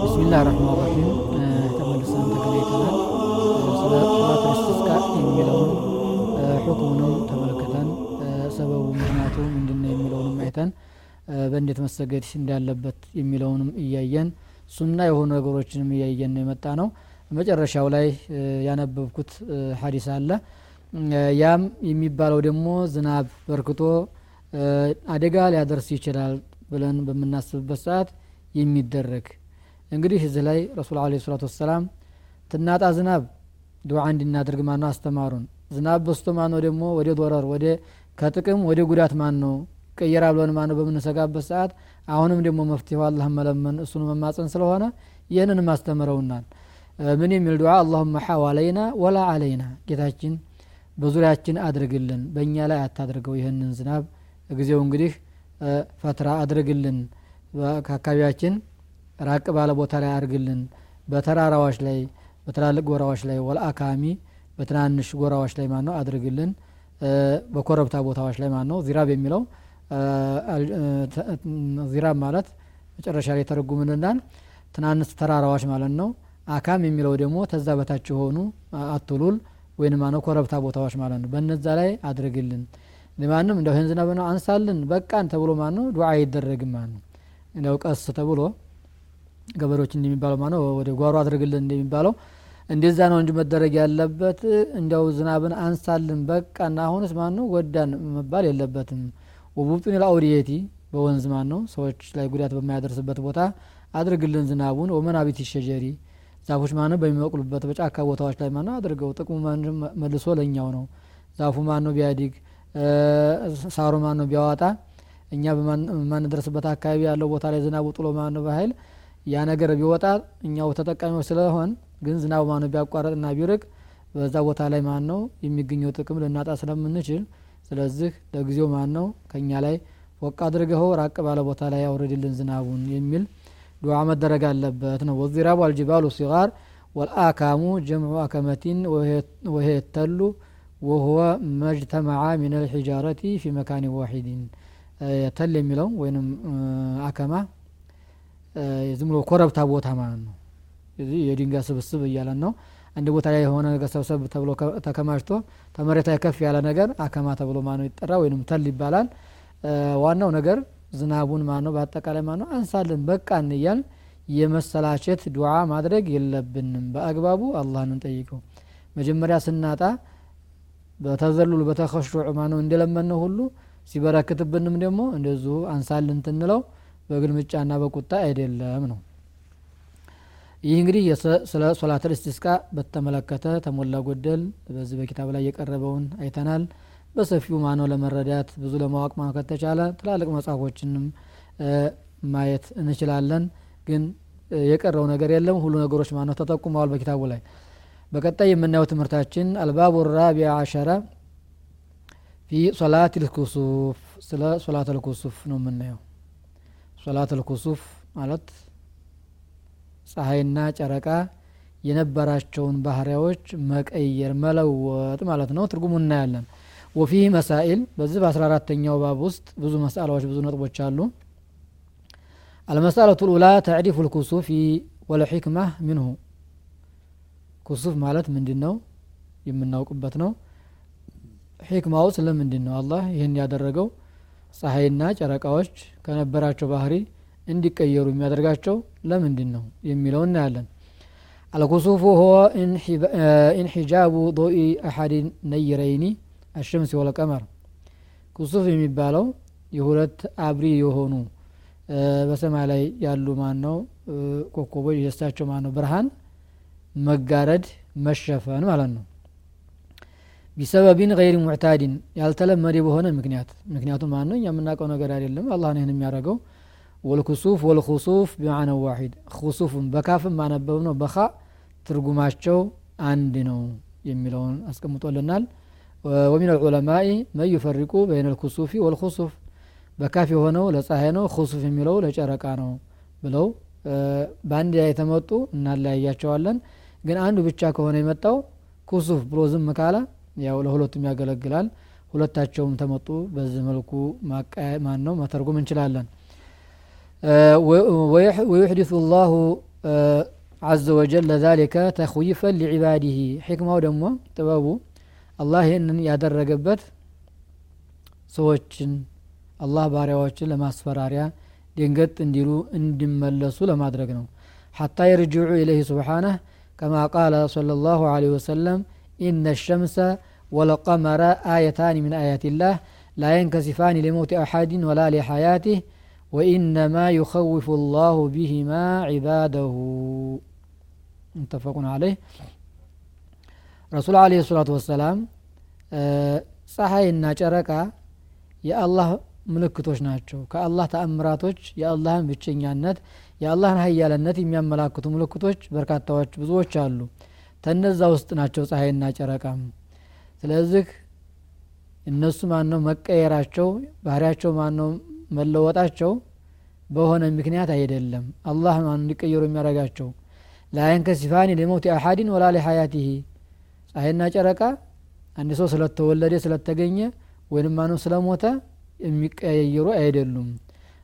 ቢስሚላህ ረህማን ረሂም። ተመልሰን ተገናኝተናል። ስለ ሶላት ልስቲስቃ የሚለውን ሁክሙንም ተመልክተን ሰበቡ ምክንያቱ ምንድነው የሚለውንም አይተን በእንዴት መሰገድ እንዳለበት የሚለውንም እያየን ሱና የሆኑ ነገሮችንም እያየን ነው የመጣ ነው መጨረሻው ላይ ያነበብኩት ሀዲስ አለ ያም የሚባለው ደግሞ ዝናብ በርክቶ አደጋ ሊያደርስ ይችላል ብለን በምናስብበት ሰዓት የሚደረግ። እንግዲህ እዚህ ላይ ረሱል አለ ሰላቱ ወሰላም ትናጣ ዝናብ ዱዓ እንድናደርግ ማነው? አስተማሩን። ዝናብ በስቶ ማነው ደግሞ? ወደ ዶረር ወደ ከጥቅም ወደ ጉዳት ማን ነው ቀየራ ብለን ማነው በምንሰጋበት ሰዓት አሁንም ደግሞ መፍትሄው አላህ መለመን እሱን መማፀን ስለሆነ ይህንንም አስተምረውናል ምን የሚል ዱዓ? አላሁመ ሐዋለይና ወላ አለይና። ጌታችን በዙሪያችን አድርግልን በእኛ ላይ አታድርገው ይህንን ዝናብ። ጊዜው እንግዲህ ፈትራ አድርግልን ከአካባቢያችን ራቅ ባለ ቦታ ላይ አድርግልን። በተራራዎች ላይ በትላልቅ ጎራዎች ላይ ወልአካሚ በትናንሽ ጎራዎች ላይ ማነው አድርግልን። በኮረብታ ቦታዎች ላይ ማን ነው ዚራብ የሚለው ዚራብ ማለት መጨረሻ ላይ ተረጉምልናል ትናንስ ተራራዎች ማለት ነው። አካም የሚለው ደግሞ ተዛ በታች የሆኑ አትሉል ወይም ማነው ኮረብታ ቦታዎች ማለት ነው። በነዛ ላይ አድርግልን። ማንም እንደው ይህን ዝናብ ነው አንሳልን በቃን ተብሎ ማን ነው? ዱዓ አይደረግም ማለት ነው? እንደው ቀስ ተብሎ ገበሬዎች እንደሚባለው ማነው ወደ ጓሮ አድርግልን እንደሚባለው እንደዛ ነው እንጂ መደረግ ያለበት። እንደው ዝናብን አንሳልን በቃና አሁንስ ማን ነው? ጎዳን መባል የለበትም። ወቡጡን ልአውዲየቲ በወንዝ ማን ነው? ሰዎች ላይ ጉዳት በማያደርስበት ቦታ አድርግልን ዝናቡን። ወመናቢት ሸጀሪ ዛፎች ማነው? በሚበቅሉበት በጫካ ቦታዎች ላይ ማነው አድርገው ጥቅሙ መልሶ ለእኛው ነው። ዛፉ ማነው ቢያዲግ ሳሩ ማነው ቢያዋጣ እኛ በማንደርስበት አካባቢ ያለው ቦታ ላይ ዝናቡ ጥሎ ማነው በኃይል ያ ነገር ቢወጣ እኛው ተጠቃሚዎች ስለሆን ግን ዝናቡ ማነው ቢያቋረጥና ቢርቅ በዛ ቦታ ላይ ማን ነው የሚገኘው ጥቅም ልናጣ ስለምንችል ስለዚህ ለጊዜው ማን ነው ከእኛ ላይ ወቅ አድርገው ራቅ ባለ ቦታ ላይ ያውርድልን ዝናቡን የሚል ዱዓ መደረግ አለበት ነው። ወዚራቡ አልጅባሉ ሲጋር ወልአካሙ ጀምዑ አከመቲን ወሄ ተሉ ወሁወ መጅተመዓ ምን ልሒጃረቲ ፊ መካን ዋሒድን ተል የሚለው ወይም አከማ ዝም ብሎ ኮረብታ ቦታ ማለት ነው። የድንጋይ ስብስብ እያለን ነው። አንድ ቦታ ላይ የሆነ ነገር ሰብሰብ ተብሎ ተከማችቶ ተመሬት ከፍ ያለ ነገር አከማ ተብሎ ማነው ይጠራ ወይም ተል ይባላል። ዋናው ነገር ዝናቡን ማነው? በአጠቃላይ ማነው? አንሳልን በቃን እያል የመሰላቸት ዱዓ ማድረግ የለብንም። በአግባቡ አላህን እንጠይቀው። መጀመሪያ ስናጣ በተዘሉል በተከሹዕ ማነው እንደለመነው ሁሉ ሲበረክትብንም ደግሞ እንደዚሁ አንሳልን ትንለው በግልምጫና በቁጣ አይደለም ነው። ይህ እንግዲህ ስለ ሶላት ልስቲስቃ በተመለከተ ተሞላ ጎደል በዚህ በኪታብ ላይ የቀረበውን አይተናል በሰፊው ማነው ለመረዳት ብዙ ለማወቅ ማነው ከተቻለ ትላልቅ መጽሐፎችንም ማየት እንችላለን። ግን የቀረው ነገር የለም። ሁሉ ነገሮች ማነው ተጠቁመዋል በኪታቡ ላይ። በቀጣይ የምናየው ትምህርታችን አልባቡ ራቢያ አሸረ ፊ ሶላት ልኩሱፍ ስለ ሶላት ልኩሱፍ ነው የምናየው። ሶላት ልኩሱፍ ማለት ፀሐይና ጨረቃ የነበራቸውን ባህሪያዎች መቀየር መለወጥ ማለት ነው። ትርጉሙ እናያለን ወፊህ መሳኢል በዚህ በአስራ አራተኛው ባብ ውስጥ ብዙ መስአላዎች ብዙ ነጥቦች አሉ አልመሳለቱ ልኡላ ተዕሪፉ ልኩሱፊ ወለሒክማ ምንሁ ኩሱፍ ማለት ምንድን ነው የምናውቅበት ነው ሒክማው ስለምንድን ነው አላህ ይህን ያደረገው ፀሐይና ጨረቃዎች ከነበራቸው ባህሪ እንዲቀየሩ የሚያደርጋቸው ለምንድን ነው የሚለው እናያለን አልኩሱፉ ሁወ ኢንሒጃቡ ዶኢ አሐድ ነይረይኒ አሸምስ ወለቀመር ኩሱፍ የሚባለው የሁለት አብሪ የሆኑ በሰማይ ላይ ያሉ ማን ነው ኮከቦች የሳቸው ማን ነው ብርሃን መጋረድ መሸፈን ማለት ነው። ቢሰበቢን ገይር ሙዕታድን ያልተለመደ በሆነ ምክንያት። ምክንያቱም ማን ነው የምናውቀው ነገር አይደለም። አላህ ይህን የሚያደርገው። ወልኩሱፍ ወልኩሱፍ ቢማዕና ዋሒድ ኩሱፍም በካፍም ማነበብ ነው። በኻ ትርጉማቸው አንድ ነው የሚለውን አስቀምጦልናል ወሚን አልዑለማኢ መን ዩፈሪቁ በይነ ልኩሱፊ ወልኹሱፍ በካፍ نو ለፀሐይ ነው ኹሱፍ የሚለው ለጨረቃ ነው ብለው በአንድ ላይ የተመጡ እናለያያቸዋለን ግን አንዱ ብቻ ከሆነ የመጣው ኩሱፍ ብሎ ዝም ካለ ያው ለሁለቱም ያገለግላል ሁለታቸውም ተመጡ በዚህ መልኩ ማን ነው መተርጉም እንችላለን ويحدث الله عز وجل ذلك تخويفا لعباده حكمه دمو تبابو አላህ ይህንን ያደረገበት ሰዎችን አላህ ባሪያዎችን ለማስፈራሪያ ድንገጥ እንዲሉ እንዲመለሱ ለማድረግ ነው ሐታ የርጅዑ ኢለይህ ስብሓነህ ከማ ቃለ صلى الله عليه وسلم إن الشمس والقمر آيتان من آيات الله لا ينكسفان لموت أحد ولا لحياته وإنما يخوف الله بهما عباده متفق عليه ረሱል አለ ሰላቱ ወሰላም ፀሐይና ጨረቃ የአላህ ምልክቶች ናቸው። ከአላህ ተአምራቶች የአላህን ብቸኛነት የአላህን ሀያልነት የሚያመላክቱ ምልክቶች በርካታዎች ብዙዎች አሉ። ተነዛ ውስጥ ናቸው ፀሐይና ጨረቃ። ስለዚህ እነሱ ማነው መቀየራቸው ባህሪያቸው ማነው መለወጣቸው በሆነ ምክንያት አይደለም። አላህ ማን እንዲቀየሩ የሚያደርጋቸው? ላይንከሲፋኒ ሊሞት አሐዲን ወላ ሊሐያቲህ ፀሐይና ጨረቃ አንድ ሰው ስለተወለደ ስለተገኘ ወይንም ማንም ስለሞተ የሚቀያየሩ አይደሉም።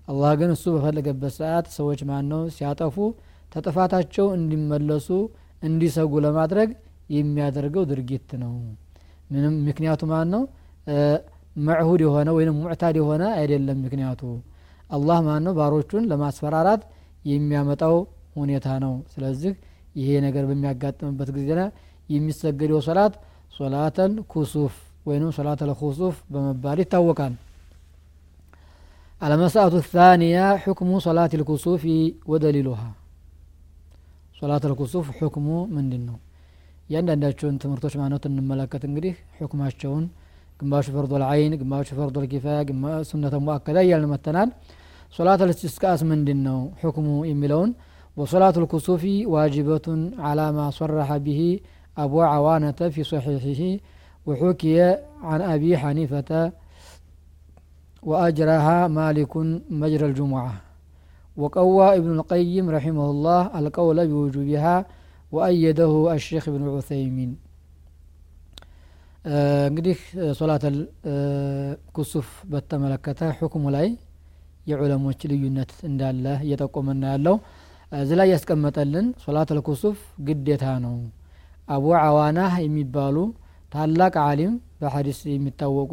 አላህ ግን እሱ በፈለገበት ሰዓት ሰዎች ማነው ሲያጠፉ ተጥፋታቸው እንዲመለሱ እንዲሰጉ ለማድረግ የሚያደርገው ድርጊት ነው። ምንም ምክንያቱ ማን ነው መዕሁድ የሆነ ወይም ሙዕታድ የሆነ አይደለም ምክንያቱ። አላህ ማን ነው ባሮቹን ለማስፈራራት የሚያመጣው ሁኔታ ነው። ስለዚህ ይሄ ነገር በሚያጋጥምበት ጊዜ የሚሰገደው ሶላት ሶላተል ኩሱፍ ወይም ሶላተል ኩሱፍ በመባል ይታወቃል المسألة الثانية حكم صلاة الكسوف ودليلها صلاة الكسوف حكم من دنو እያንዳንዳቸውን ትምህርቶች ማነት እንመለከት እንግዲህ ሕክማቸውን ግማሹ ፈርዶ ልዓይን ግማሹ ፈርዶ ልኪፋያ ሱነተ ሙአከዳ እያልን መተናል ሶላት ልስtisቃስ ምንድን ነው ሕክሙ የሚለውን وصلاة الكسوف واجبة على ما صرح به أبو عوانة في صحيحه وحكي عن أبي حنيفة وأجرها مالك مجرى الجمعة وقوى ابن القيم رحمه الله القول بوجوبها وأيده الشيخ ابن عثيمين እንግዲህ ሶላተል ኩሱፍ በተመለከተ ሕክሙ ላይ የዑለሞች ልዩነት እንዳለ እየጠቆመና ያለው እዚህ ላይ ያስቀመጠልን ሶላተል ኩሱፍ ግዴታ ነው አቡ አዋናህ የሚባሉ ታላቅ አሊም በሐዲስ የሚታወቁ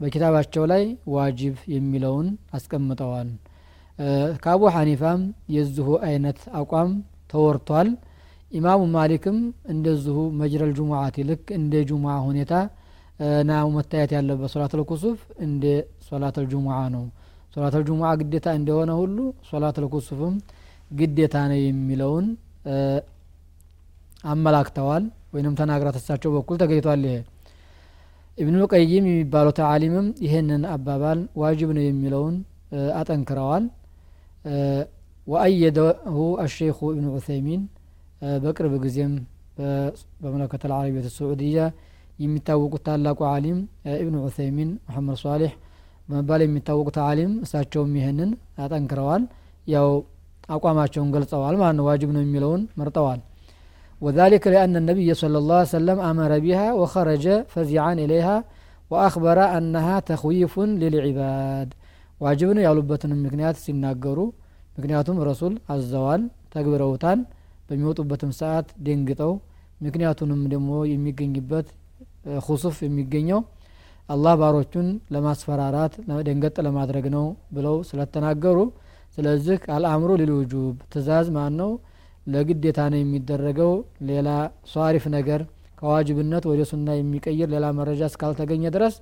በኪታባቸው ላይ ዋጅብ የሚለውን አስቀምጠዋል። ከአቡ ሐኒፋም የዚሁ አይነት አቋም ተወርቷል። ኢማሙ ማሊክም እንደዚሁ መጅረል ጁሙዓት ልክ እንደ ጁሙዓ ሁኔታ ናው መታየት ያለበት ሶላት ልኩሱፍ እንደ ሶላት ልጁሙዓ ነው። ሶላት ልጁሙዓ ግዴታ እንደሆነ ሁሉ ሶላት ልኩሱፍም ግዴታ ነው የሚለውን አመላክተዋል ወይንም ተናግራት እሳቸው በኩል ተገኝቷል። ይሄ ኢብኑ ቀይም የሚባለው ተዓሊምም ይህንን አባባል ዋጅብ ነው የሚለውን አጠንክረዋል። ወአየደሁ አሸይኹ ኢብኑ ዑሰይሚን በቅርብ ጊዜም በመለከተ ልዓረቢየት ስዑድያ የሚታወቁት ታላቁ አሊም ኢብኑ ዑሰይሚን መሐመድ ሷሊሕ በመባል የሚታወቁት አሊም እሳቸውም ይህንን አጠንክረዋል። ያው አቋማቸውን ገልጸዋል ማለት ነው። ዋጅብ ነው የሚለውን መርጠዋል وذلك لأن النبي صلى الله عليه وسلم أمر بها وخرج فزعا إليها وأخبر أنها تخويف للعباد واجبنا ያሉበትን ምክንያት ሲናገሩ ምክንያቱም ረሱል አዘዋል ተግብረውታል በሚወጡበትም ሰዓት ደንግጠው ምክንያቱንም ደግሞ የሚገኝበት ሁሱፍ የሚገኘው አላህ ባሮቹን ለማስፈራራት ደንገጥ ለማድረግ ነው ብለው ስለተናገሩ ስለዚህ አልአምሩ ሊልውጁብ ትእዛዝ ማን ነው ለግዴታ ነው የሚደረገው። ሌላ ሷሪፍ ነገር ከዋጅብነት ወደ ሱና የሚቀይር ሌላ መረጃ እስካልተገኘ ድረስ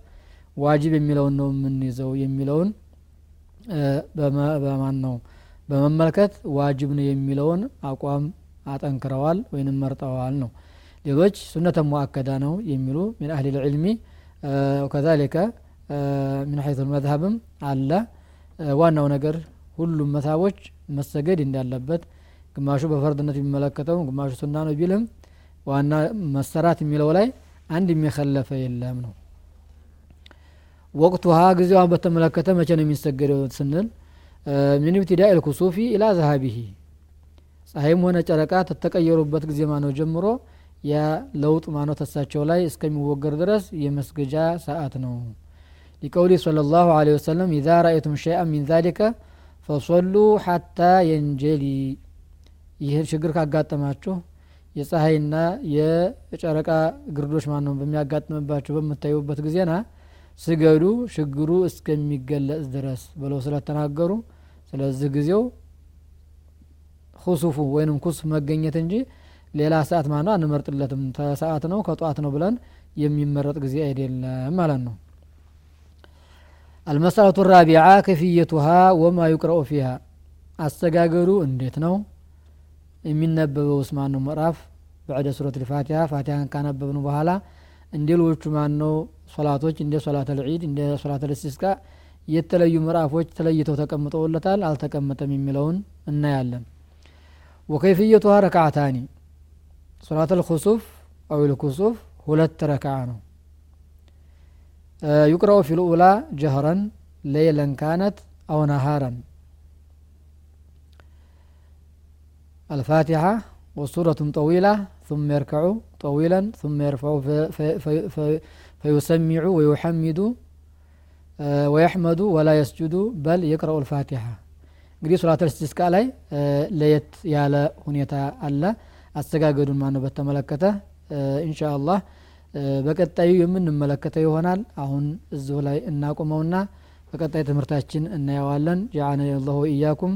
ዋጅብ የሚለውን ነው የምንይዘው የሚለውን በማን ነው? በመመልከት ዋጅብ ነው የሚለውን አቋም አጠንክረዋል ወይንም መርጠዋል ነው። ሌሎች ሱነተ ሙአከዳ ነው የሚሉ ሚን አህሊ ልዕልሚ ወከዛሊከ ምን ሐይቱ መዝሀብም አለ። ዋናው ነገር ሁሉም መሳቦች መሰገድ እንዳለበት ግማሹ በፈርድነት የሚመለከተው ግማሹ ሱና ነው ቢልም ዋና መሰራት የሚለው ላይ አንድ የሚከለፈ የለም ነው ወቅቱ ሀ ጊዜዋን በተመለከተ መቼ ነው የሚሰገደው ስንል ሚን ብትዳ ልኩሱፊ ኢላ ዛሃቢሂ ፀሐይም ሆነ ጨረቃ ተተቀየሩበት ጊዜ ማነው ጀምሮ የለውጥ ማኖ ተሳቸው ላይ እስከሚወገር ድረስ የመስገጃ ሰዓት ነው ሊቀውሊ صለ ላሁ ለ ወሰለም ኢዛ ረአይቱም ሸይአ ሚን ዛሊከ ፈصሉ ሐታ የንጀሊ ይህ ችግር ካጋጠማችሁ የፀሐይና የጨረቃ ግርዶች ማነው በሚያጋጥምባቸው በምታዩበት ጊዜና ስገዱ ችግሩ እስከሚገለጽ ድረስ ብለው ስለተናገሩ ስለዚህ ጊዜው ሁሱፉ ወይንም ኩስ መገኘት እንጂ ሌላ ሰዓት ማነው አንመርጥለትም። ተሰዓት ነው ከጠዋት ነው ብለን የሚመረጥ ጊዜ አይደለም ማለት ነው። አልመሰረቱ ራቢዓ ክፍየቱሃ ወማ ዩቅረኡ ፊሃ አሰጋገዱ እንዴት ነው? የሚነበበው ስማን ነው ምዕራፍ በዕደ ሱረት ልፋቲሃ ፋቲሃን ካነበብን በኋላ እንደ ሌሎቹ ማን ነው ሶላቶች እንደ ሶላት ልዒድ እንደ ሶላት ልስስቃ የተለዩ ምዕራፎች ተለይተው ተቀምጠውለታል አልተቀመጠም የሚለውን እናያለን ወከይፍየቱሃ ረክዓታኒ ሶላት ልኩሱፍ አው ልኩሱፍ ሁለት ረክዓ ነው ዩቅረኡ ፊ ልኡላ ጀህረን ሌይለን ካነት አው ነሃረን الفاتحة وسورة طويلة ثم يركع طويلا ثم يرفع في في في في فيسمع ويحمد ويحمد ولا يسجد بل يقرأ الفاتحة እንግዲህ ሶላት ልስቲስቃ ላይ ለየት ያለ ሁኔታ አለ አስተጋገዱን ማነው በተመለከተ ኢንሻ አላህ በቀጣዩ የምንመለከተው ይሆናል አሁን እዚሁ ላይ እናቁመውና በቀጣይ ትምህርታችን እናየዋለን ጀዓነ ላሁ ኢያኩም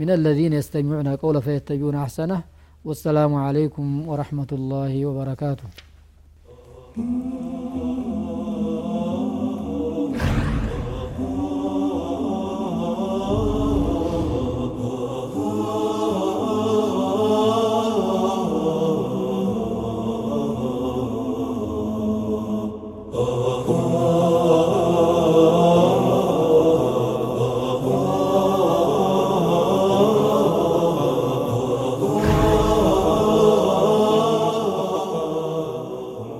من الذين يستمعون القول فيتبعون أحسنه والسلام عليكم ورحمة الله وبركاته.